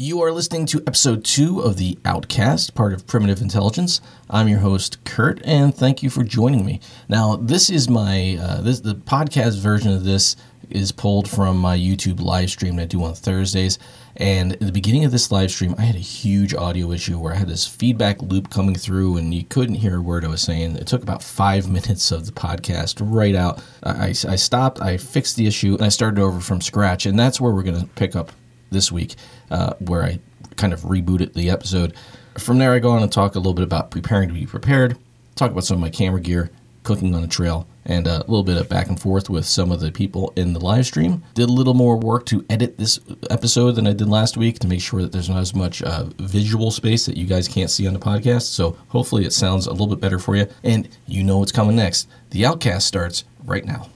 You are listening to episode two of the Outcast, part of Primitive Intelligence. I'm your host, Kurt, and thank you for joining me. Now, this is my uh, this the podcast version of this is pulled from my YouTube live stream that I do on Thursdays. And at the beginning of this live stream, I had a huge audio issue where I had this feedback loop coming through, and you couldn't hear a word I was saying. It took about five minutes of the podcast right out. I, I stopped, I fixed the issue, and I started over from scratch. And that's where we're going to pick up this week, uh, where I kind of rebooted the episode. From there, I go on and talk a little bit about preparing to be prepared, talk about some of my camera gear, cooking on a trail, and a little bit of back and forth with some of the people in the live stream. Did a little more work to edit this episode than I did last week to make sure that there's not as much uh, visual space that you guys can't see on the podcast. So hopefully it sounds a little bit better for you, and you know what's coming next. The Outcast starts right now.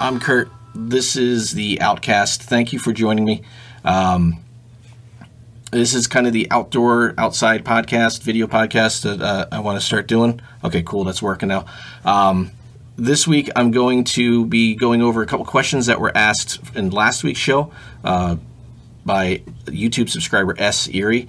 I'm Kurt. This is the Outcast. Thank you for joining me. Um, this is kind of the outdoor, outside podcast, video podcast that uh, I want to start doing. Okay, cool. That's working now. Um, this week, I'm going to be going over a couple questions that were asked in last week's show uh, by YouTube subscriber S. Erie,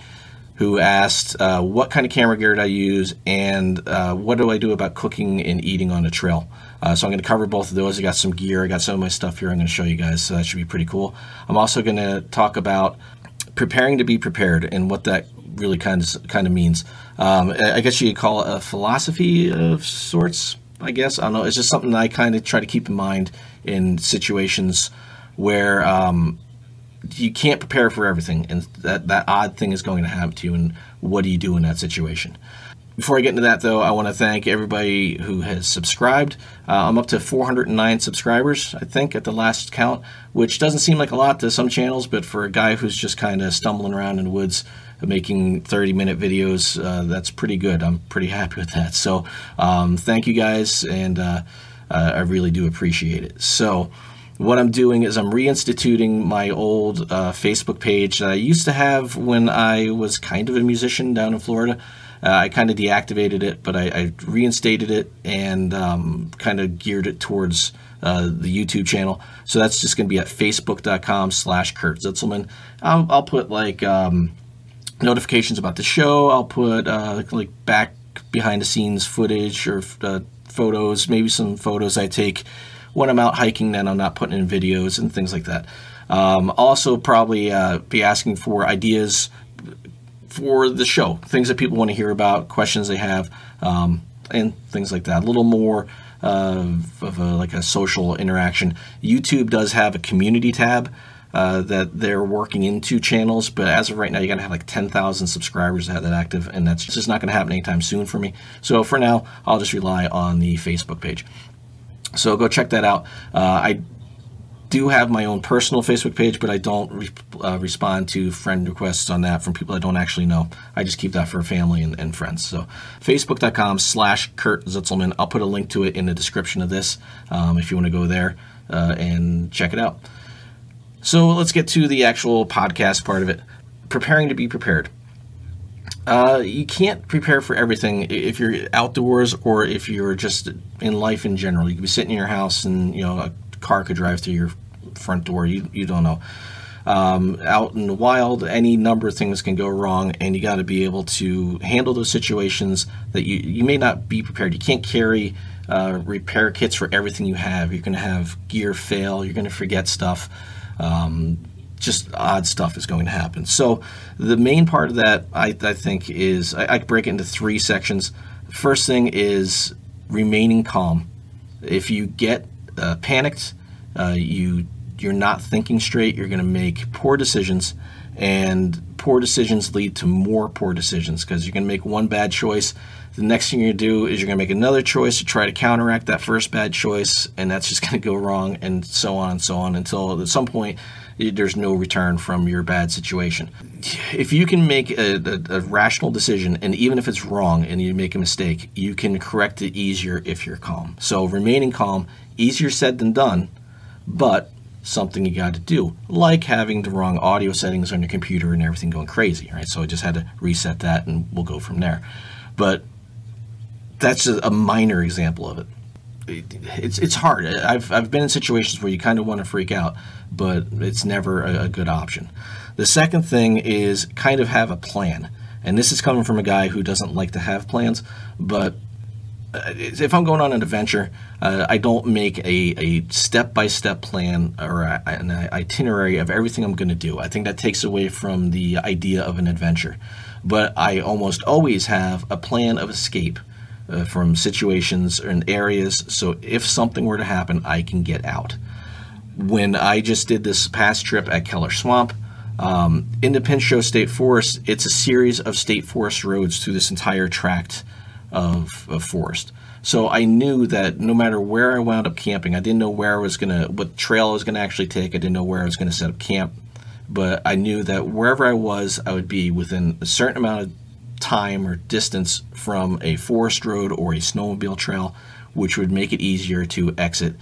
who asked, uh, What kind of camera gear did I use, and uh, what do I do about cooking and eating on a trail? Uh, so I'm going to cover both of those. I got some gear. I got some of my stuff here. I'm going to show you guys. So that should be pretty cool. I'm also going to talk about preparing to be prepared and what that really kind of kind of means. Um, I guess you could call it a philosophy of sorts. I guess I don't know. It's just something I kind of try to keep in mind in situations where um, you can't prepare for everything, and that that odd thing is going to happen to you. And what do you do in that situation? Before I get into that, though, I want to thank everybody who has subscribed. Uh, I'm up to 409 subscribers, I think, at the last count, which doesn't seem like a lot to some channels, but for a guy who's just kind of stumbling around in the woods making 30 minute videos, uh, that's pretty good. I'm pretty happy with that. So, um, thank you guys, and uh, uh I really do appreciate it. So, what I'm doing is I'm reinstituting my old uh, Facebook page that I used to have when I was kind of a musician down in Florida. Uh, I kind of deactivated it, but I, I reinstated it and um, kind of geared it towards uh, the YouTube channel. So that's just going to be at facebook.com slash Kurt Zitzelman. I'll, I'll put like um, notifications about the show. I'll put uh, like back behind the scenes footage or uh, photos, maybe some photos I take when I'm out hiking that I'm not putting in videos and things like that. Um, also, probably uh, be asking for ideas for the show, things that people want to hear about, questions they have, um, and things like that. A little more uh, of a, like a social interaction. YouTube does have a community tab. Uh, that they're working into channels, but as of right now, you got to have like 10,000 subscribers to have that active, and that's just not going to happen anytime soon for me. So for now, I'll just rely on the Facebook page. So go check that out. Uh, I do have my own personal Facebook page, but I don't re- uh, respond to friend requests on that from people I don't actually know. I just keep that for family and, and friends. So facebook.com slash Kurt Zitzelman. I'll put a link to it in the description of this um, if you want to go there uh, and check it out. So let's get to the actual podcast part of it. Preparing to be prepared. Uh, you can't prepare for everything if you're outdoors or if you're just in life in general. You could be sitting in your house and you know a car could drive through your front door. You you don't know. Um, out in the wild, any number of things can go wrong, and you got to be able to handle those situations that you you may not be prepared. You can't carry uh, repair kits for everything you have. You're going to have gear fail. You're going to forget stuff. Um, just odd stuff is going to happen. So the main part of that, I, I think, is I, I break it into three sections. First thing is remaining calm. If you get uh, panicked, uh, you you're not thinking straight. You're going to make poor decisions, and poor decisions lead to more poor decisions because you're going to make one bad choice. The next thing you're going to do is you're going to make another choice to try to counteract that first bad choice, and that's just going to go wrong, and so on and so on until at some point there's no return from your bad situation. If you can make a, a, a, rational decision, and even if it's wrong and you make a mistake, you can correct it easier if you're calm. So remaining calm, easier said than done, but something you got to do, like having the wrong audio settings on your computer and everything going crazy, right? So I just had to reset that, and we'll go from there. But that's a minor example of it it's it's hard. I've I've been in situations where you kind of want to freak out, but it's never a, a good option. The second thing is kind of have a plan, and this is coming from a guy who doesn't like to have plans, but if I'm going on an adventure, uh, I don't make a, a step-by-step plan or a, an itinerary of everything I'm going to do. I think that takes away from the idea of an adventure. But I almost always have a plan of escape uh, from situations and areas, so if something were to happen, I can get out. When I just did this past trip at Keller Swamp, um, in the Pinchot State Forest, it's a series of state forest roads through this entire tract of, of forest. So I knew that no matter where I wound up camping, I didn't know where I was gonna, what trail I was gonna actually take. I didn't know where I was gonna set up camp, but I knew that wherever I was, I would be within a certain amount of time or distance from a forest road or a snowmobile trail, which would make it easier to exit.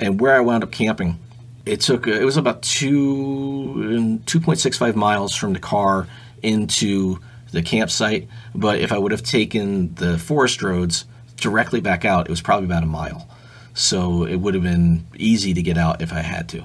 And where I wound up camping, it took uh, it was about two mm, 2.65 miles from the car into the campsite. But if I would have taken the forest roads directly back out, it was probably about a mile. So it would have been easy to get out if I had to.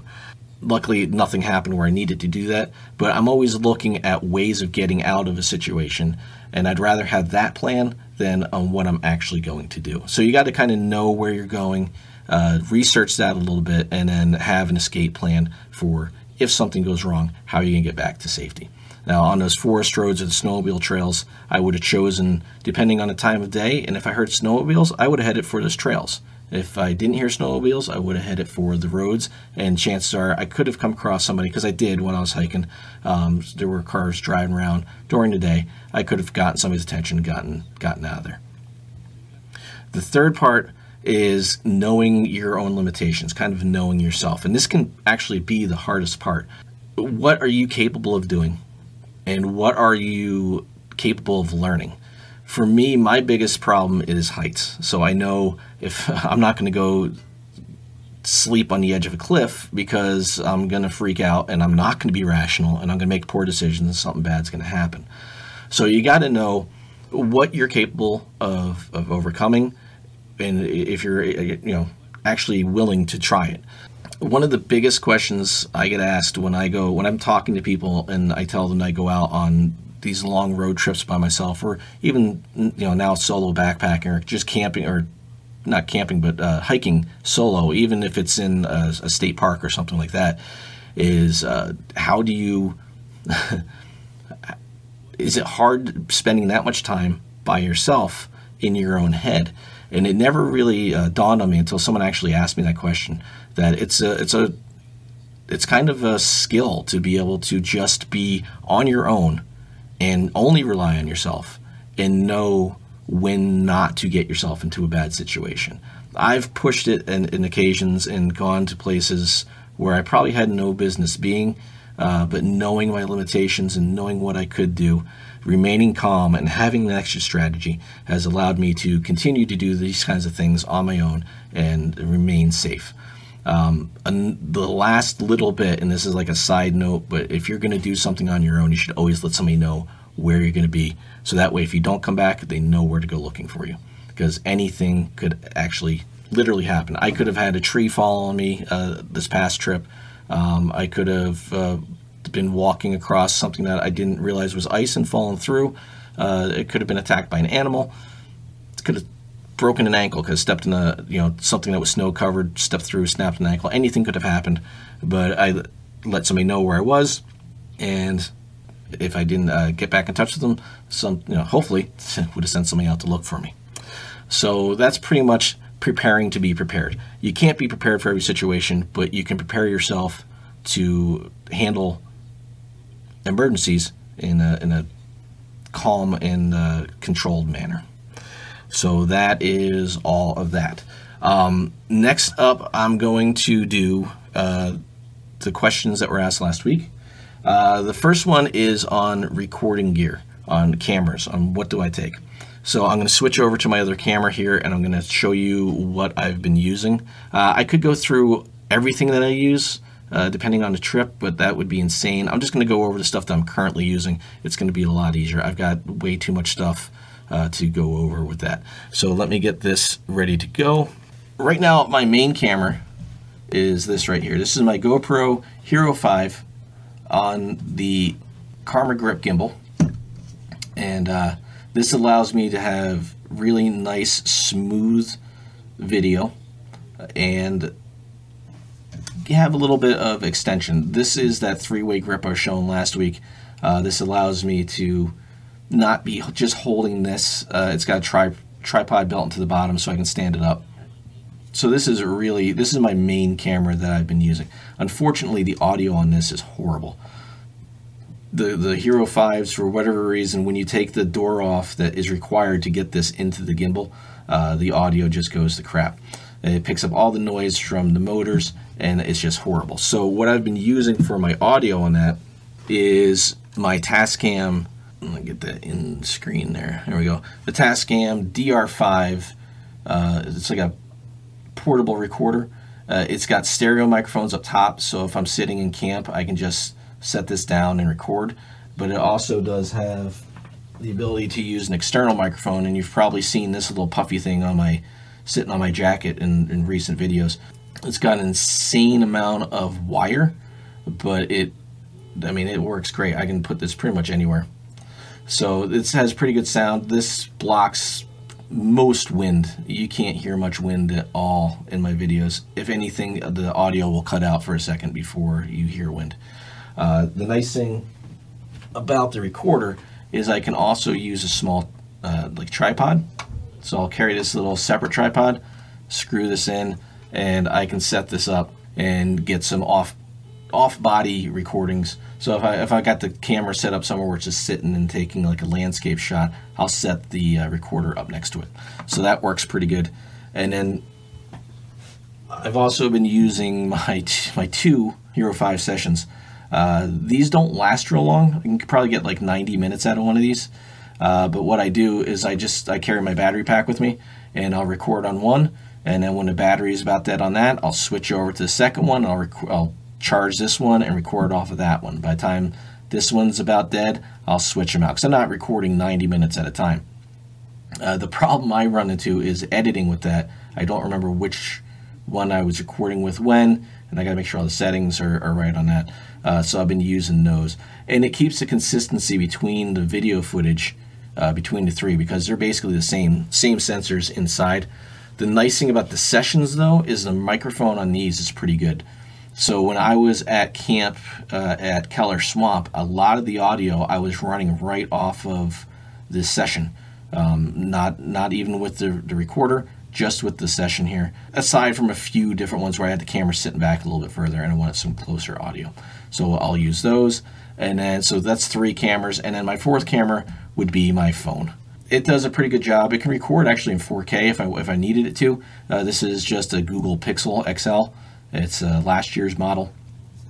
Luckily, nothing happened where I needed to do that, but I'm always looking at ways of getting out of a situation, and I'd rather have that plan than on what I'm actually going to do. So you got to kind of know where you're going, uh, research that a little bit, and then have an escape plan for if something goes wrong, how are you to get back to safety. Now, on those forest roads or the snowmobile trails, I would have chosen, depending on the time of day, and if I heard snowmobiles, I would have headed for those trails. If I didn't hear snowmobiles, I would have headed for the roads, and chances are I could have come across somebody because I did when I was hiking. Um, there were cars driving around during the day. I could have gotten somebody's attention, and gotten gotten out of there. The third part is knowing your own limitations, kind of knowing yourself, and this can actually be the hardest part. What are you capable of doing? And what are you capable of learning? For me, my biggest problem is heights. So I know if I'm not going to go sleep on the edge of a cliff because I'm going to freak out and I'm not going to be rational and I'm going to make poor decisions and something bad's going to happen. So you got to know what you're capable of, of overcoming and if you're you know actually willing to try it one of the biggest questions I get asked when I go when I'm talking to people and I tell them I go out on these long road trips by myself or even you know now solo backpacking or just camping or not camping but uh, hiking solo even if it's in a, a, state park or something like that is uh, how do you is it hard spending that much time by yourself in your own head? And it never really uh, dawned on me until someone actually asked me that question that it's a it's a it's kind of a skill to be able to just be on your own and only rely on yourself and know when not to get yourself into a bad situation. I've pushed it in, in occasions and gone to places where I probably had no business being, uh, but knowing my limitations and knowing what I could do, remaining calm and having an extra strategy has allowed me to continue to do these kinds of things on my own and remain safe. Um, and the last little bit, and this is like a side note, but if you're going to do something on your own, you should always let somebody know where you're going to be. So that way, if you don't come back, they know where to go looking for you. Because anything could actually literally happen. I could have had a tree fall on me uh, this past trip. Um, I could have uh, been walking across something that I didn't realize was ice and fallen through. Uh, it could have been attacked by an animal. It could have broken an ankle because stepped in a you know something that was snow covered, stepped through, snapped an ankle. Anything could have happened, but I let somebody know where I was, and if I didn't uh, get back in touch with them, some you know hopefully would have sent somebody out to look for me. So that's pretty much preparing to be prepared. You can't be prepared for every situation, but you can prepare yourself to handle emergencies in a, in a calm and uh, controlled manner. So that is all of that. Um, next up, I'm going to do uh, the questions that were asked last week. Uh, the first one is on recording gear, on cameras, on what do I take. So I'm going to switch over to my other camera here and I'm going to show you what I've been using. Uh, I could go through everything that I use uh, depending on the trip, but that would be insane. I'm just going to go over the stuff that I'm currently using. It's going to be a lot easier. I've got way too much stuff uh, to go over with that. So let me get this ready to go. right now, my main camera is this right here. This is my GoPro Hero 5 on the Karma Grip gimbal. And uh, this allows me to have really nice, smooth video and have a little bit of extension. This is that three-way grip I was last week. Uh, this allows me to not be just holding this. Uh, it's got a tri tripod built into the bottom so I can stand it up. So this is really, this is my main camera that I've been using. Unfortunately, the audio on this is horrible. The, the Hero 5s, for whatever reason, when you take the door off that is required to get this into the gimbal, uh, the audio just goes to crap. It picks up all the noise from the motors and it's just horrible. So what I've been using for my audio on that is my Tascam get that in screen there. There we go. The Tascam DR5. Uh, it's like a portable recorder. Uh, it's got stereo microphones up top, so if I'm sitting in camp, I can just set this down and record. But it also does have the ability to use an external microphone, and you've probably seen this little puffy thing on my sitting on my jacket in, in recent videos. It's got an insane amount of wire, but it, I mean, it works great. I can put this pretty much anywhere. So this has pretty good sound. This blocks most wind. You can't hear much wind at all in my videos. If anything, the audio will cut out for a second before you hear wind. Uh, the nice thing about the recorder is I can also use a small uh, like tripod. So I'll carry this little separate tripod, screw this in, and I can set this up and get some off off body recordings so if I, if I got the camera set up somewhere where it's just sitting and taking like a landscape shot, I'll set the uh, recorder up next to it. So that works pretty good. And then I've also been using my, my two Hero 5 sessions. Uh, these don't last real long. I can probably get like 90 minutes out of one of these. Uh, but what I do is I just I carry my battery pack with me and I'll record on one and then when the battery is about dead on that I'll switch over to the second one I'll, I'll charge this one and record off of that one. By the time this one's about dead, I'll switch them out because I'm not recording 90 minutes at a time. Uh, the problem I run into is editing with that. I don't remember which one I was recording with when, and I got to make sure all the settings are, are right on that. Uh, so I've been using those. And it keeps the consistency between the video footage uh, between the three because they're basically the same, same sensors inside. The nice thing about the sessions though is the microphone on these is pretty good. So when I was at camp uh, at Keller Swamp, a lot of the audio I was running right off of this session. Um, not not even with the, the recorder, just with the session here. Aside from a few different ones where I had the camera sitting back a little bit further and I wanted some closer audio. So I'll use those. And then so that's three cameras. And then my fourth camera would be my phone. It does a pretty good job. It can record actually in 4K if I if I needed it to. Uh, this is just a Google Pixel XL. It's uh, last year's model,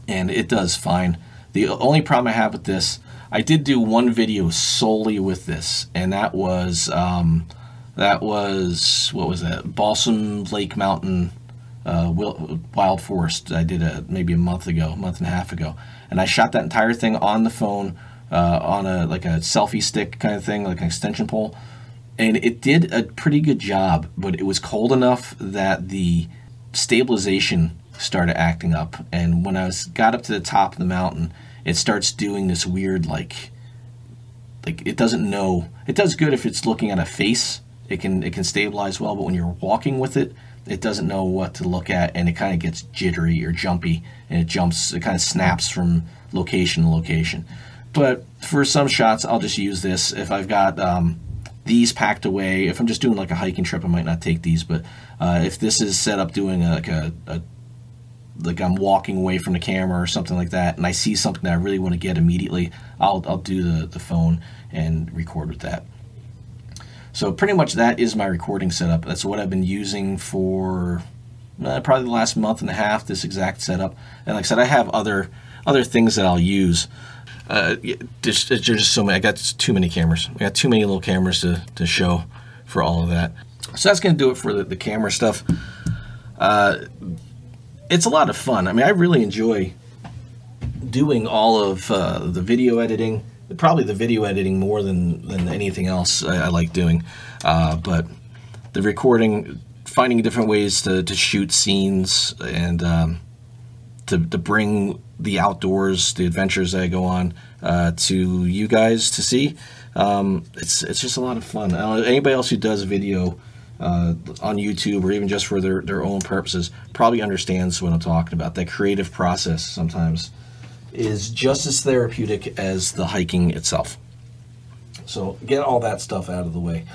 and it does fine. The only problem I have with this, I did do one video solely with this, and that was um, that was what was that? Balsam Lake Mountain uh, Wild Forest. I did a maybe a month ago, a month and a half ago, and I shot that entire thing on the phone uh, on a like a selfie stick kind of thing, like an extension pole, and it did a pretty good job. But it was cold enough that the stabilization started acting up. And when I was got up to the top of the mountain, it starts doing this weird like like it doesn't know. It does good if it's looking at a face. It can it can stabilize well, but when you're walking with it, it doesn't know what to look at and it kind of gets jittery or jumpy and it jumps it kind of snaps from location to location. But for some shots, I'll just use this. If I've got um, these packed away, if I'm just doing like a hiking trip, I might not take these. But uh, if this is set up doing like a, a like I'm walking away from the camera or something like that, and I see something that I really want to get immediately, I'll, I'll do the, the phone and record with that. So pretty much that is my recording setup. That's what I've been using for uh, probably the last month and a half. This exact setup, and like I said, I have other other things that I'll use. Uh, there's, there's just so many. I got too many cameras. I got too many little cameras to, to show for all of that. So that's going to do it for the, the camera stuff. Uh, it's a lot of fun. I mean, I really enjoy doing all of uh, the video editing. Probably the video editing more than than anything else I, I like doing. Uh, but the recording finding different ways to, to shoot scenes and um, to, to bring the outdoors, the adventures that I go on uh, to you guys to see. Um, it's it's just a lot of fun. Uh, anybody else who does video uh, on YouTube or even just for their, their own purposes probably understands what I'm talking about. That creative process sometimes is just as therapeutic as the hiking itself. So get all that stuff out of the way.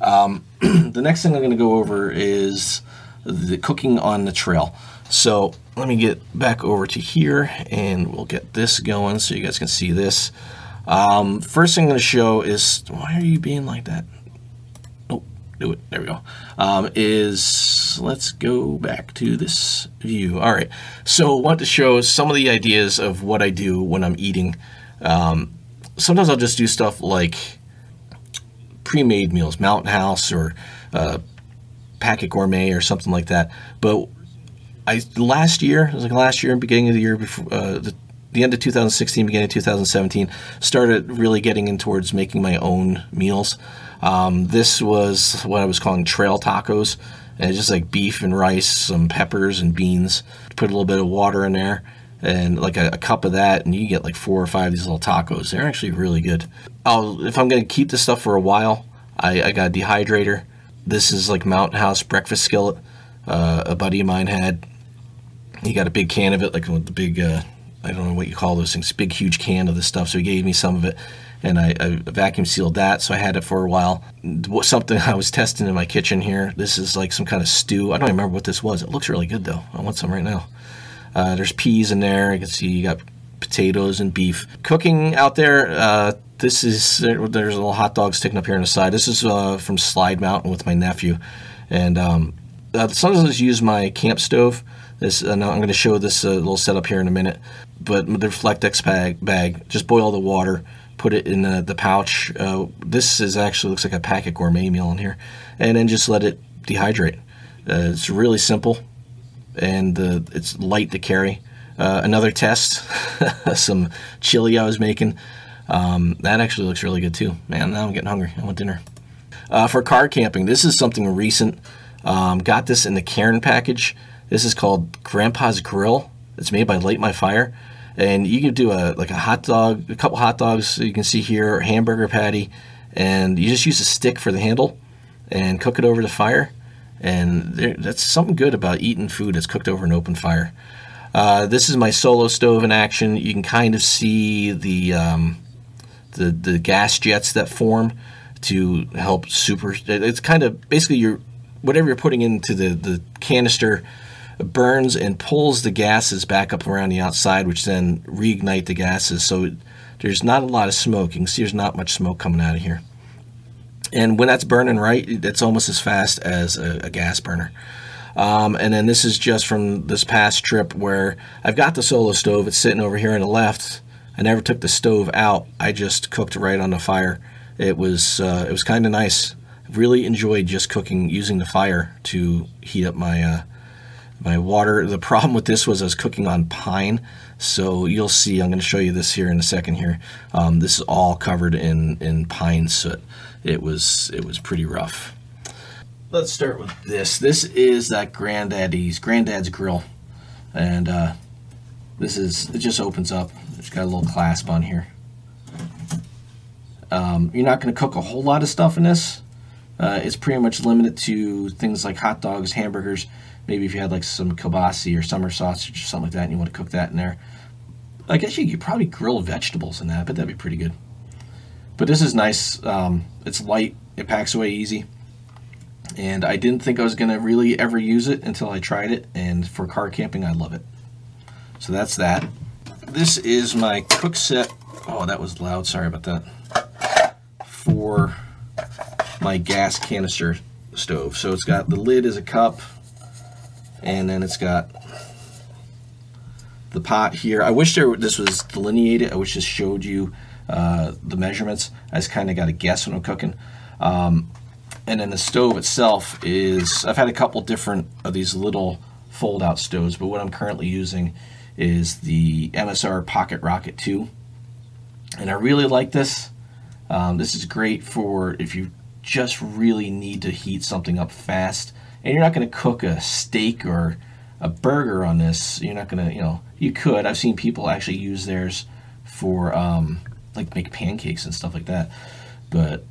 Um, the next thing I'm going to go over is the cooking on the trail. So let me get back over to here and we'll get this going so you guys can see this. Um, first thing I'm going to show is why are you being like that? Do it. There we go. Um, is let's go back to this view. All right. So I want to show some of the ideas of what I do when I'm eating. Um, sometimes I'll just do stuff like pre-made meals, Mountain House or uh, Packit Gourmet or something like that. But I last year, it was like last year, beginning of the year before uh, the, the end of 2016, beginning of 2017, started really getting in towards making my own meals. Um, this was what I was calling trail tacos, and it's just like beef and rice, some peppers and beans. Put a little bit of water in there, and like a, a, cup of that, and you get like four or five of these little tacos. They're actually really good. I'll, if I'm going to keep this stuff for a while, I, I, got a dehydrator. This is like Mountain House breakfast skillet. Uh, a buddy of mine had. He got a big can of it, like with the big, uh, I don't know what you call those things, big, huge can of this stuff. So he gave me some of it, and I, I vacuum sealed that. So I had it for a while. Something I was testing in my kitchen here. This is like some kind of stew. I don't remember what this was. It looks really good though. I want some right now. Uh, there's peas in there. You can see you got potatoes and beef. Cooking out there, uh, this is, there's a little hot dog sticking up here on the side. This is uh, from Slide Mountain with my nephew. And um, uh, sometimes I use my camp stove. This, uh, I'm going to show this uh, little setup here in a minute. But the Reflectix bag, bag, just boil the water, put it in the, the pouch. Uh, this is actually looks like a Packit Gourmet meal in here. And then just let it dehydrate. Uh, it's really simple and uh, it's light to carry. Uh, another test, some chili I was making. Um, that actually looks really good too. Man, now I'm getting hungry. I want dinner. Uh, for car camping, this is something recent. Um, got this in the Cairn package. This is called Grandpa's Grill. It's made by Light My Fire, and you can do a like a hot dog, a couple hot dogs you can see here, hamburger patty, and you just use a stick for the handle and cook it over the fire and there, that's something good about eating food that's cooked over an open fire. Uh, this is my solo stove in action. You can kind of see the um, the the gas jets that form to help super. It's kind of basically your whatever you're putting into the the canister burns and pulls the gases back up around the outside, which then reignite the gases. So there's not a lot of smoke. You can see there's not much smoke coming out of here and when that's burning right, it's almost as fast as a, a gas burner. Um, and then this is just from this past trip where I've got the solo stove. It's sitting over here on the left. I never took the stove out. I just cooked right on the fire. It was uh, it was kind of nice. Really enjoyed just cooking using the fire to heat up my uh, my water. The problem with this was I was cooking on pine, so you'll see. I'm going to show you this here in a second. Here, um, this is all covered in in pine soot it was it was pretty rough. Let's start with this. This is that granddaddy's granddad's grill, and uh, this is it just opens up. It's got a little clasp on here. Um, you're not going to cook a whole lot of stuff in this. Uh, it's pretty much limited to things like hot dogs, hamburgers. Maybe if you had like some kielbasa or summer sausage or something like that, and you want to cook that in there. I guess you could probably grill vegetables in that, but that'd be pretty good. But this is nice. Um, it's light. It packs away easy. And I didn't think I was going to really ever use it until I tried it. And for car camping, I love it. So that's that. This is my cook set. Oh, that was loud. Sorry about that. For my gas canister stove. So it's got the lid as a cup. And then it's got the pot here. I wish there this was delineated. I wish this showed you uh, the measurements. I just kind of got to guess when I'm cooking. Um, and then the stove itself is, I've had a couple different of these little fold out stoves, but what I'm currently using is the MSR Pocket Rocket 2. And I really like this. Um, this is great for if you just really need to heat something up fast and you're not going to cook a steak or a burger on this. You're not going to, you know, you could. I've seen people actually use theirs for um, like make pancakes and stuff like that, but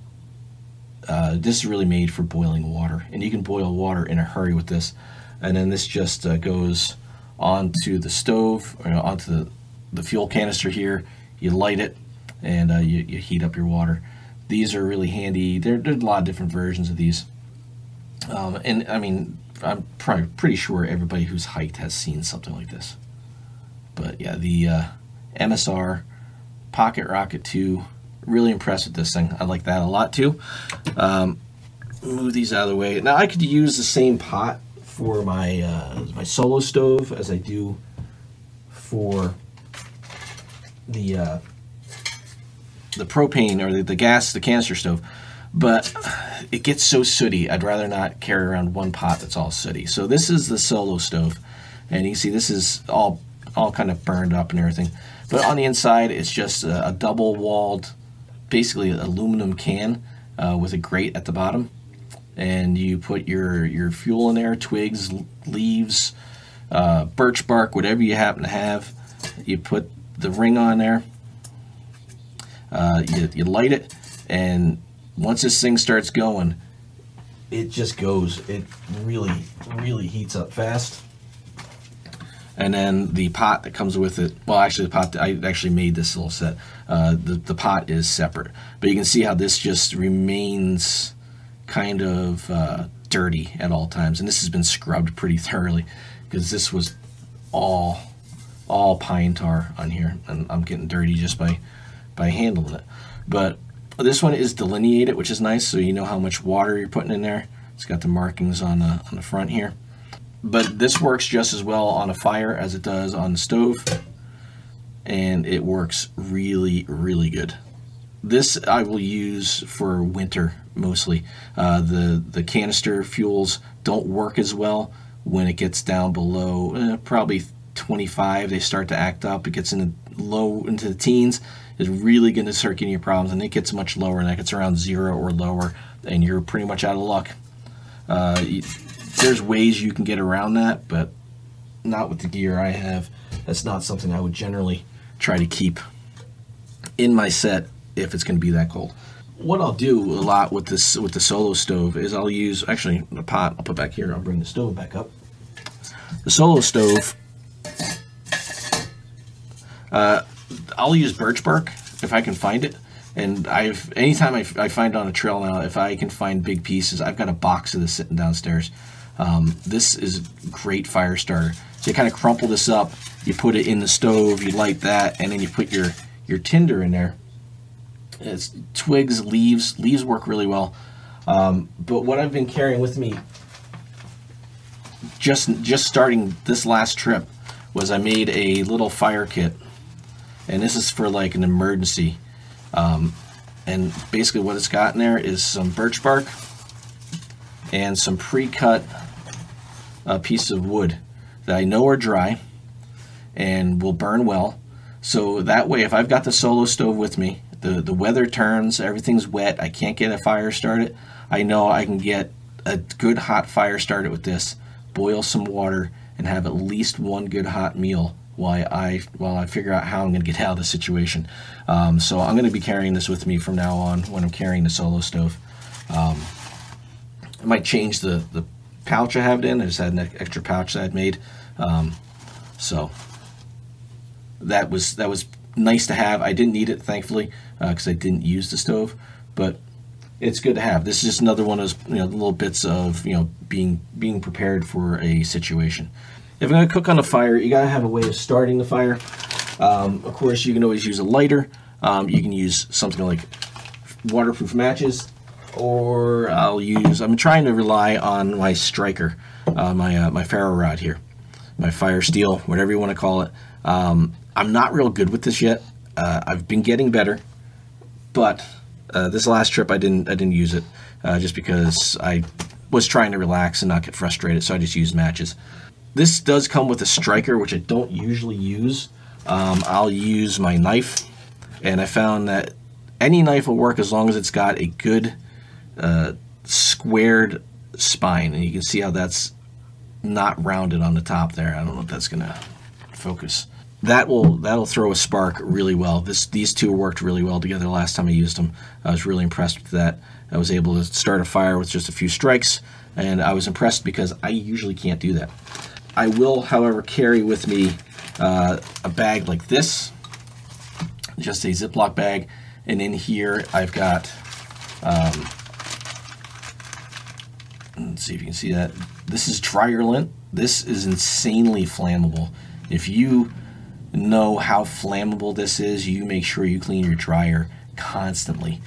uh, this is really made for boiling water, and you can boil water in a hurry with this. And then this just uh, goes onto the stove, or onto the, the fuel canister here. You light it, and uh, you, you heat up your water. These are really handy. There, there's a lot of different versions of these. Um, and I mean, I'm probably pretty sure everybody who's hiked has seen something like this. But yeah, the uh, MSR Pocket Rocket 2 really impressed with this thing. I like that a lot too. Um, move these out of the way. Now I could use the same pot for my uh, my solo stove as I do for the uh, the propane or the, the gas, the canister stove. But it gets so sooty, I'd rather not carry around one pot that's all sooty. So this is the solo stove. And you see this is all all kind of burned up and everything. But on the inside, it's just a, a double-walled basically aluminum can uh, with a grate at the bottom and you put your your fuel in there twigs leaves uh, birch bark whatever you happen to have you put the ring on there uh, you, you light it and once this thing starts going it just goes. It really really heats up fast. And then the pot that comes with it well actually the pot i actually made this little set uh, the, the pot is separate. But you can see how this just remains kind of uh, dirty at all times. And this has been scrubbed pretty thoroughly because this was all all pine tar on here. And I'm getting dirty just by by handling it. But this one is delineated which is nice so you know how much water you're putting in there. It's got the markings on the on the front here. But this works just as well on a fire as it does on the stove and it works really really good. This I will use for winter mostly. Uh, the the canister fuels don't work as well when it gets down below eh, probably 25 they start to act up. It gets into low into the teens is really going to start getting you problems and it gets much lower and that gets around zero or lower and you're pretty much out of luck uh, there's ways you can get around that, but not with the gear I have. That's not something I would generally try to keep in my set if it's going to be that cold. What I'll do a lot with this with the solo stove is I'll use actually the pot I'll put back here. I'll bring the stove back up. The solo stove. Uh, I'll use birch bark if I can find it. And I've anytime I, I find on a trail now, if I can find big pieces, I've got a box of this sitting downstairs. Um, this is a great fire starter. So you kind of crumple this up, you put it in the stove, you light that, and then you put your, your tinder in there. It's twigs, leaves. Leaves work really well. Um, but what I've been carrying with me just just starting this last trip was I made a little fire kit. And this is for like an emergency. Um, and basically what it's got in there is some birch bark and some pre-cut uh, pieces of wood that I know are dry and will burn well. So that way, if I've got the solo stove with me, the, the weather turns, everything's wet, I can't get a fire started, I know I can get a good hot fire started with this, boil some water, and have at least one good hot meal while I while I figure out how I'm going to get out of the situation. Um, so I'm going to be carrying this with me from now on when I'm carrying the solo stove. Um, I might change the the pouch I have it in. I just had an extra pouch that I'd made. Um, so that was that was nice to have. I didn't need it thankfully because uh, I didn't use the stove, but it's good to have. This is just another one of those you know little bits of you know being being prepared for a situation. If I'm going to cook on a fire, you got to have a way of starting the fire. Um, of course, you can always use a lighter. Um, you can use something like waterproof matches, or I'll use. I'm trying to rely on my striker, uh, my uh, my ferro rod here, my fire steel, whatever you want to call it. Um, I'm not real good with this yet. Uh, I've been getting better, but uh, this last trip I didn't I didn't use it uh, just because I was trying to relax and not get frustrated, so I just used matches. This does come with a striker, which I don't usually use. Um, I'll use my knife, and I found that any knife will work as long as it's got a good uh, squared spine, and you can see how that's not rounded on the top there. I don't know if that's gonna focus. That will that'll throw a spark really well. This these two worked really well together last time I used them. I was really impressed with that. I was able to start a fire with just a few strikes, and I was impressed because I usually can't do that. I will, however, carry with me uh, a bag like this, just a Ziploc bag, and in here I've got. Um, let's see if you can see that. This is dryer lint. This is insanely flammable. If you know how flammable this is, you make sure you clean your dryer constantly.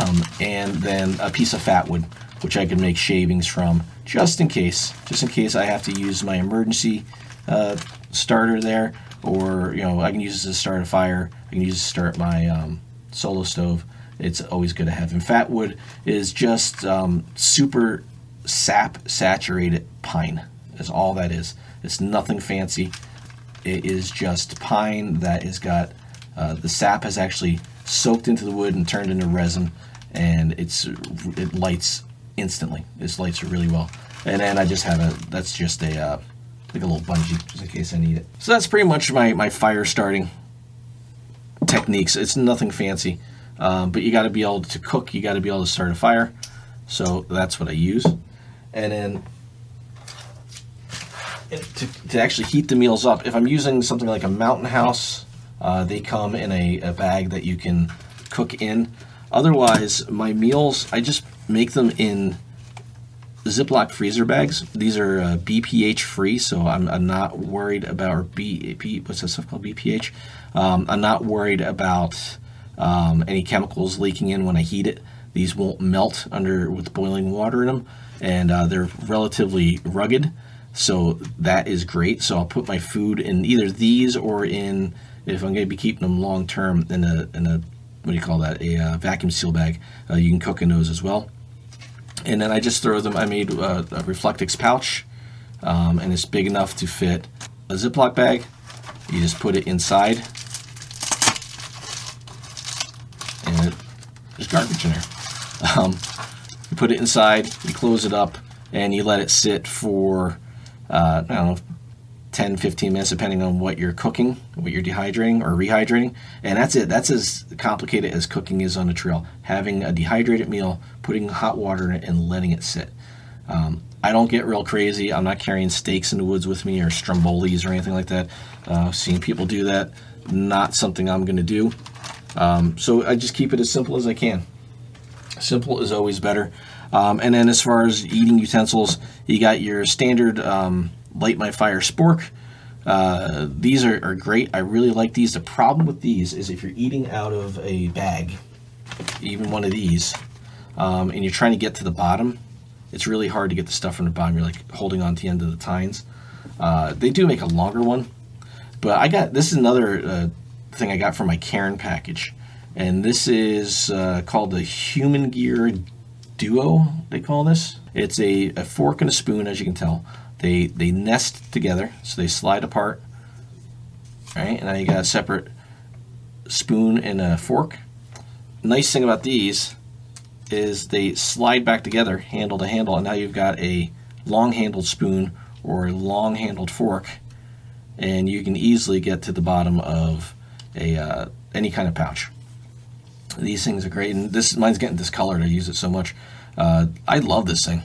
Um, and then a piece of fat wood, which I can make shavings from, just in case, just in case I have to use my emergency uh, starter there, or you know I can use this to start a fire. I can use to start my um, solo stove. It's always good to have. And fat wood is just um, super sap saturated pine. Is all that is. It's nothing fancy. It is just pine that has got uh, the sap has actually soaked into the wood and turned into resin, and it's it lights instantly. This lights are really well. And then I just have a that's just a uh, like a little bungee just in case I need it. So that's pretty much my my fire starting techniques. It's nothing fancy, um, but you got to be able to cook. You got to be able to start a fire. So that's what I use. And then to, to actually heat the meals up, if I'm using something like a Mountain House, uh, they come in a, a bag that you can cook in. Otherwise, my meals, I just make them in Ziploc freezer bags. These are uh, BPH free, so I'm, I'm, not worried about, B, B, what's that stuff called, BPH? Um, I'm not worried about um, any chemicals leaking in when I heat it. These won't melt under with boiling water in them, and uh, they're relatively rugged, so that is great. So I'll put my food in either these or in, if I'm going to be keeping them long term, in a, in a what do you call that, a uh, vacuum seal bag. Uh, you can cook in those as well. And then I just throw them, I made uh, a Reflectix pouch, um, and it's big enough to fit a Ziploc bag. You just put it inside, and it, there's garbage in there. Um, you put it inside, you close it up, and you let it sit for, uh, I don't know, 10, 15 minutes, depending on what you're cooking, what you're dehydrating or rehydrating. And that's it. That's as complicated as cooking is on a trail. Having a dehydrated meal, putting hot water in it, and letting it sit. Um, I don't get real crazy. I'm not carrying steaks in the woods with me or strombolis or anything like that. Uh, seeing people do that, not something I'm going to do. Um, so I just keep it as simple as I can. Simple is always better. Um, and then as far as eating utensils, you got your standard um, light my fire spork. Uh, these are, are, great. I really like these. The problem with these is if you're eating out of a bag, even one of these, um, and you're trying to get to the bottom, it's really hard to get the stuff from the bottom. You're like holding on to the end of the tines. Uh, they do make a longer one, but I got this is another uh, thing I got from my Cairn package, and this is uh, called the Human Gear Duo. They call this. It's a, a fork and a spoon, as you can tell. They they nest together, so they slide apart. Right, and now you got a separate spoon and a fork. Nice thing about these is they slide back together, handle to handle, and now you've got a long-handled spoon or a long-handled fork, and you can easily get to the bottom of a uh, any kind of pouch. These things are great, and this mine's getting discolored. I use it so much. Uh, I love this thing.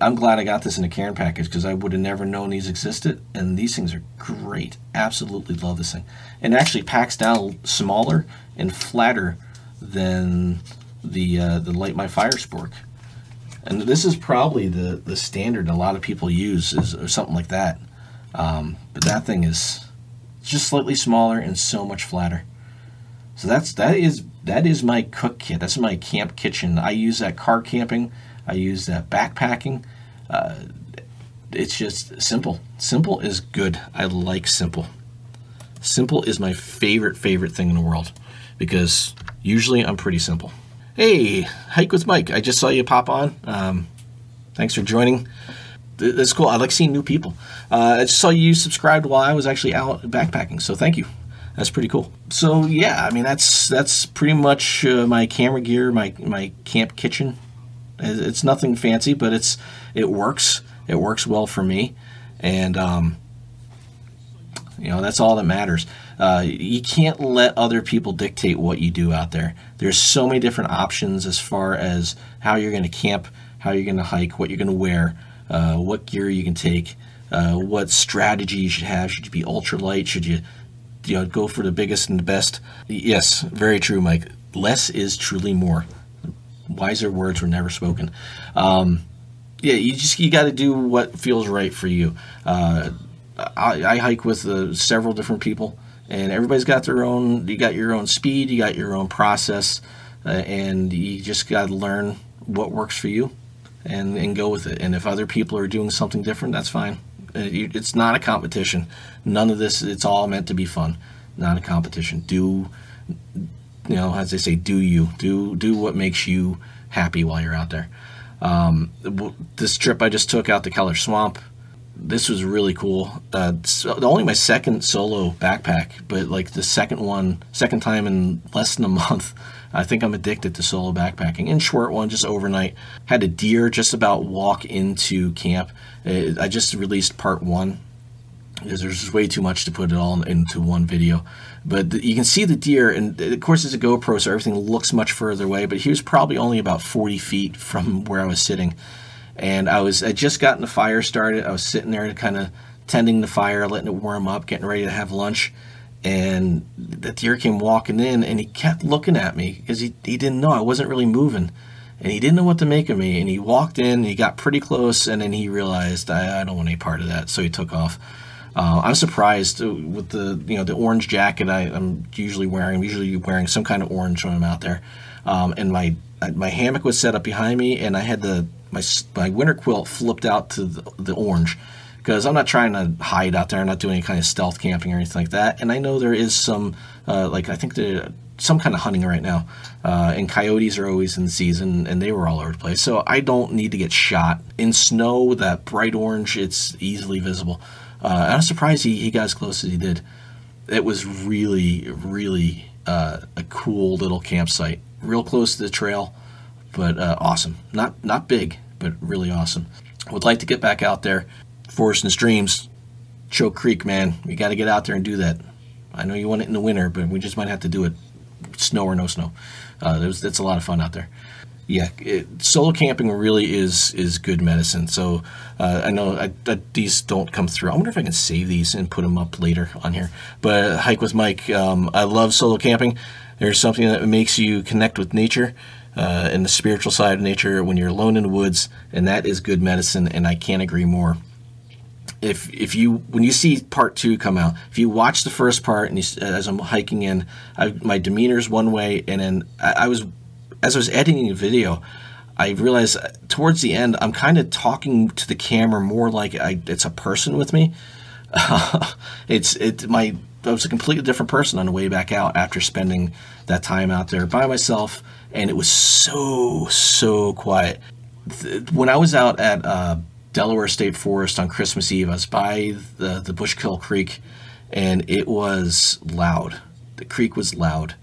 I'm glad I got this in a Cairn package because I would have never known these existed. And these things are great. Absolutely love this thing. And actually packs down smaller and flatter than the uh, the Light My Fire Spork. And this is probably the, the standard a lot of people use is or something like that. Um, but that thing is just slightly smaller and so much flatter. So that's that is that is my cook kit. That's my camp kitchen. I use that car camping. I use that backpacking. Uh, it's just simple. Simple is good. I like simple. Simple is my favorite, favorite thing in the world because usually I'm pretty simple. Hey, Hike with Mike. I just saw you pop on. Um, thanks for joining. That's cool. I like seeing new people. Uh, I just saw you subscribed while I was actually out backpacking, so thank you. That's pretty cool. So yeah, I mean that's that's pretty much uh, my camera gear, my my camp kitchen It's nothing fancy, but it's it works. It works well for me, and um, you know that's all that matters. Uh, you can't let other people dictate what you do out there. There's so many different options as far as how you're going to camp, how you're going to hike, what you're going to wear, uh, what gear you can take, uh, what strategy you should have. Should you be ultralight? Should you, you know, go for the biggest and the best? Yes, very true, Mike. Less is truly more. Wiser words were never spoken. Um, yeah, you just you got to do what feels right for you. Uh, I, I, hike with uh, several different people and everybody's got their own you got your own speed you got your own process uh, and you just got to learn what works for you and, and go with it. And if other people are doing something different that's fine. Uh, it's not a competition. None of this it's all meant to be fun. Not a competition. Do you know as they say do you do do what makes you happy while you're out there um, this trip i just took out to keller swamp this was really cool. Uh, only my second solo backpack, but like the second one, second time in less than a month. I think I'm addicted to solo backpacking. And short one, just overnight. Had a deer just about walk into camp. Uh, I just released part one because there's just way too much to put it all into one video. But the, you can see the deer, and of course it's a GoPro, so everything looks much further away. But he was probably only about 40 feet from where I was sitting and I was I just gotten the fire started. I was sitting there kind of tending the fire, letting it warm up, getting ready to have lunch. And the deer came walking in, and he kept looking at me because he, he didn't know I wasn't really moving, and he didn't know what to make of me. And he walked in, and he got pretty close, and then he realized I, I don't want any part of that, so he took off. Uh, I'm surprised with the you know the orange jacket I, am usually wearing. I'm usually wearing some kind of orange when I'm out there, um, and my my hammock was set up behind me, and I had the my my winter quilt flipped out to the, the orange because I'm not trying to hide out there. I'm not doing any kind of stealth camping or anything like that. And I know there is some, uh, like I think there some kind of hunting right now, uh, and coyotes are always in season, and they were all over the place. So I don't need to get shot in snow. That bright orange, it's easily visible. Uh, I'm surprised he, he got as close as he did. It was really, really uh, a cool little campsite, real close to the trail, but uh, awesome. Not not big, but really awesome. Would like to get back out there. Forest and Streams, Choke Creek, man. We got to get out there and do that. I know you want it in the winter, but we just might have to do it, snow or no snow. Uh, was, that's a lot of fun out there. Yeah, it, solo camping really is is good medicine. So uh, I know I, I, these don't come through. I wonder if I can save these and put them up later on here. But hike with Mike. Um, I love solo camping. There's something that makes you connect with nature uh, and the spiritual side of nature when you're alone in the woods, and that is good medicine. And I can't agree more. If if you when you see part two come out, if you watch the first part and you, as I'm hiking in, I, my demeanor is one way, and then I, I was as I was editing the video. I realized towards the end, I'm kind of talking to the camera more like I, it's a person with me. it's it my I was a completely different person on the way back out after spending that time out there by myself and it was so so quiet. When I was out at uh, Delaware State Forest on Christmas Eve, I was by the the Bushkill Creek, and it was loud. The creek was loud,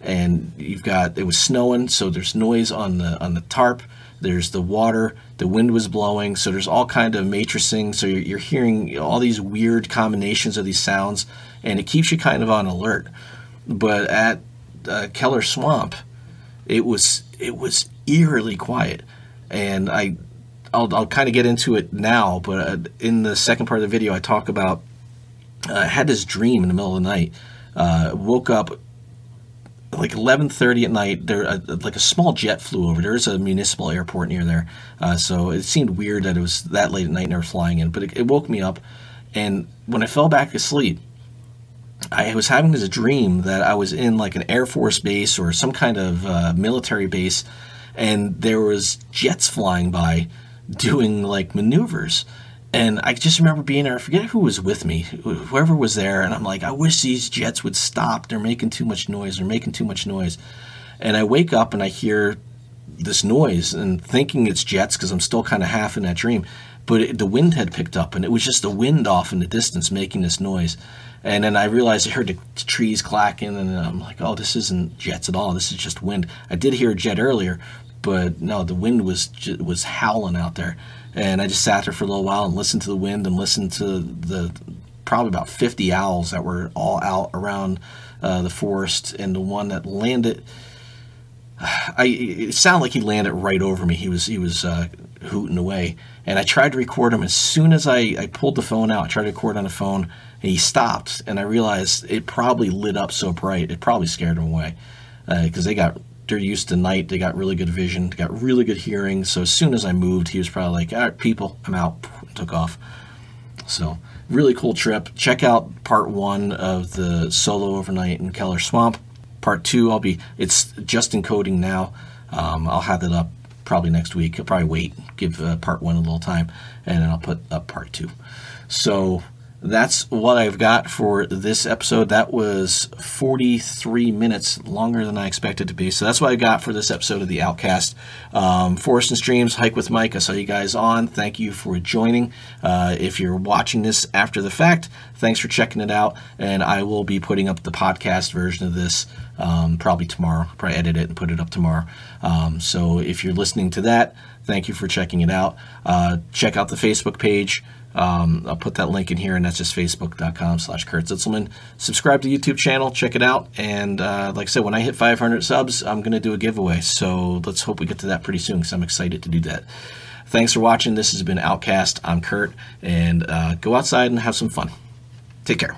and you've got it was snowing, so there's noise on the on the tarp. There's the water. The wind was blowing, so there's all kind of matricing. So you're, you're hearing all these weird combinations of these sounds, and it keeps you kind of on alert. But at uh, Keller Swamp, it was it was eerily quiet, and I I'll, I'll kind of get into it now, but uh, in the second part of the video, I talk about uh, I had this dream in the middle of the night. Uh, woke up like 11:30 at night. There, uh, like a small jet flew over. There's a municipal airport near there, uh, so it seemed weird that it was that late at night and they were flying in. But it, it woke me up, and when I fell back asleep, I was having this dream that I was in like an Air Force base or some kind of uh, military base, and there was jets flying by, doing like maneuvers. And I just remember being there. I forget who was with me, whoever was there, and I'm like, I wish these jets would stop. They're making too much noise. They're making too much noise. And I wake up and I hear this noise and thinking it's jets because I'm still kind of half in that dream. But it, the wind had picked up and it was just the wind off in the distance making this noise. And then I realized I heard the trees clacking, and I'm like, oh, this isn't jets at all. This is just wind. I did hear a jet earlier, but no, the wind was was howling out there, and I just sat there for a little while and listened to the wind and listened to the probably about 50 owls that were all out around uh, the forest, and the one that landed. I it sounded like he landed right over me. He was he was uh, hooting away, and I tried to record him. As soon as I, I pulled the phone out, I tried to record on the phone, and he stopped. And I realized it probably lit up so bright, it probably scared him away because uh, they got they're used to night. They got really good vision, they got really good hearing. So as soon as I moved, he was probably like, "All right, people, I'm out." Took off. So really cool trip. Check out part one of the solo overnight in Keller Swamp. Part two, I'll be it's just encoding now. Um, I'll have that up probably next week. I'll probably wait, give uh, part one a little time, and then I'll put up part two. So that's what I've got for this episode. That was 43 minutes longer than I expected to be. So that's what I got for this episode of The Outcast. Um, Forest and Streams, Hike with Mike. I saw you guys on. Thank you for joining. Uh, if you're watching this after the fact, thanks for checking it out. And I will be putting up the podcast version of this um, probably tomorrow. Probably edit it and put it up tomorrow. Um, so if you're listening to that, thank you for checking it out. Uh, check out the Facebook page. Um, I'll put that link in here, and that's just facebook.com slash Kurt Zitzelman. Subscribe to the YouTube channel, check it out. And uh, like I said, when I hit 500 subs, I'm going to do a giveaway. So let's hope we get to that pretty soon because I'm excited to do that. Thanks for watching. This has been Outcast. I'm Kurt, and uh, go outside and have some fun. Take care.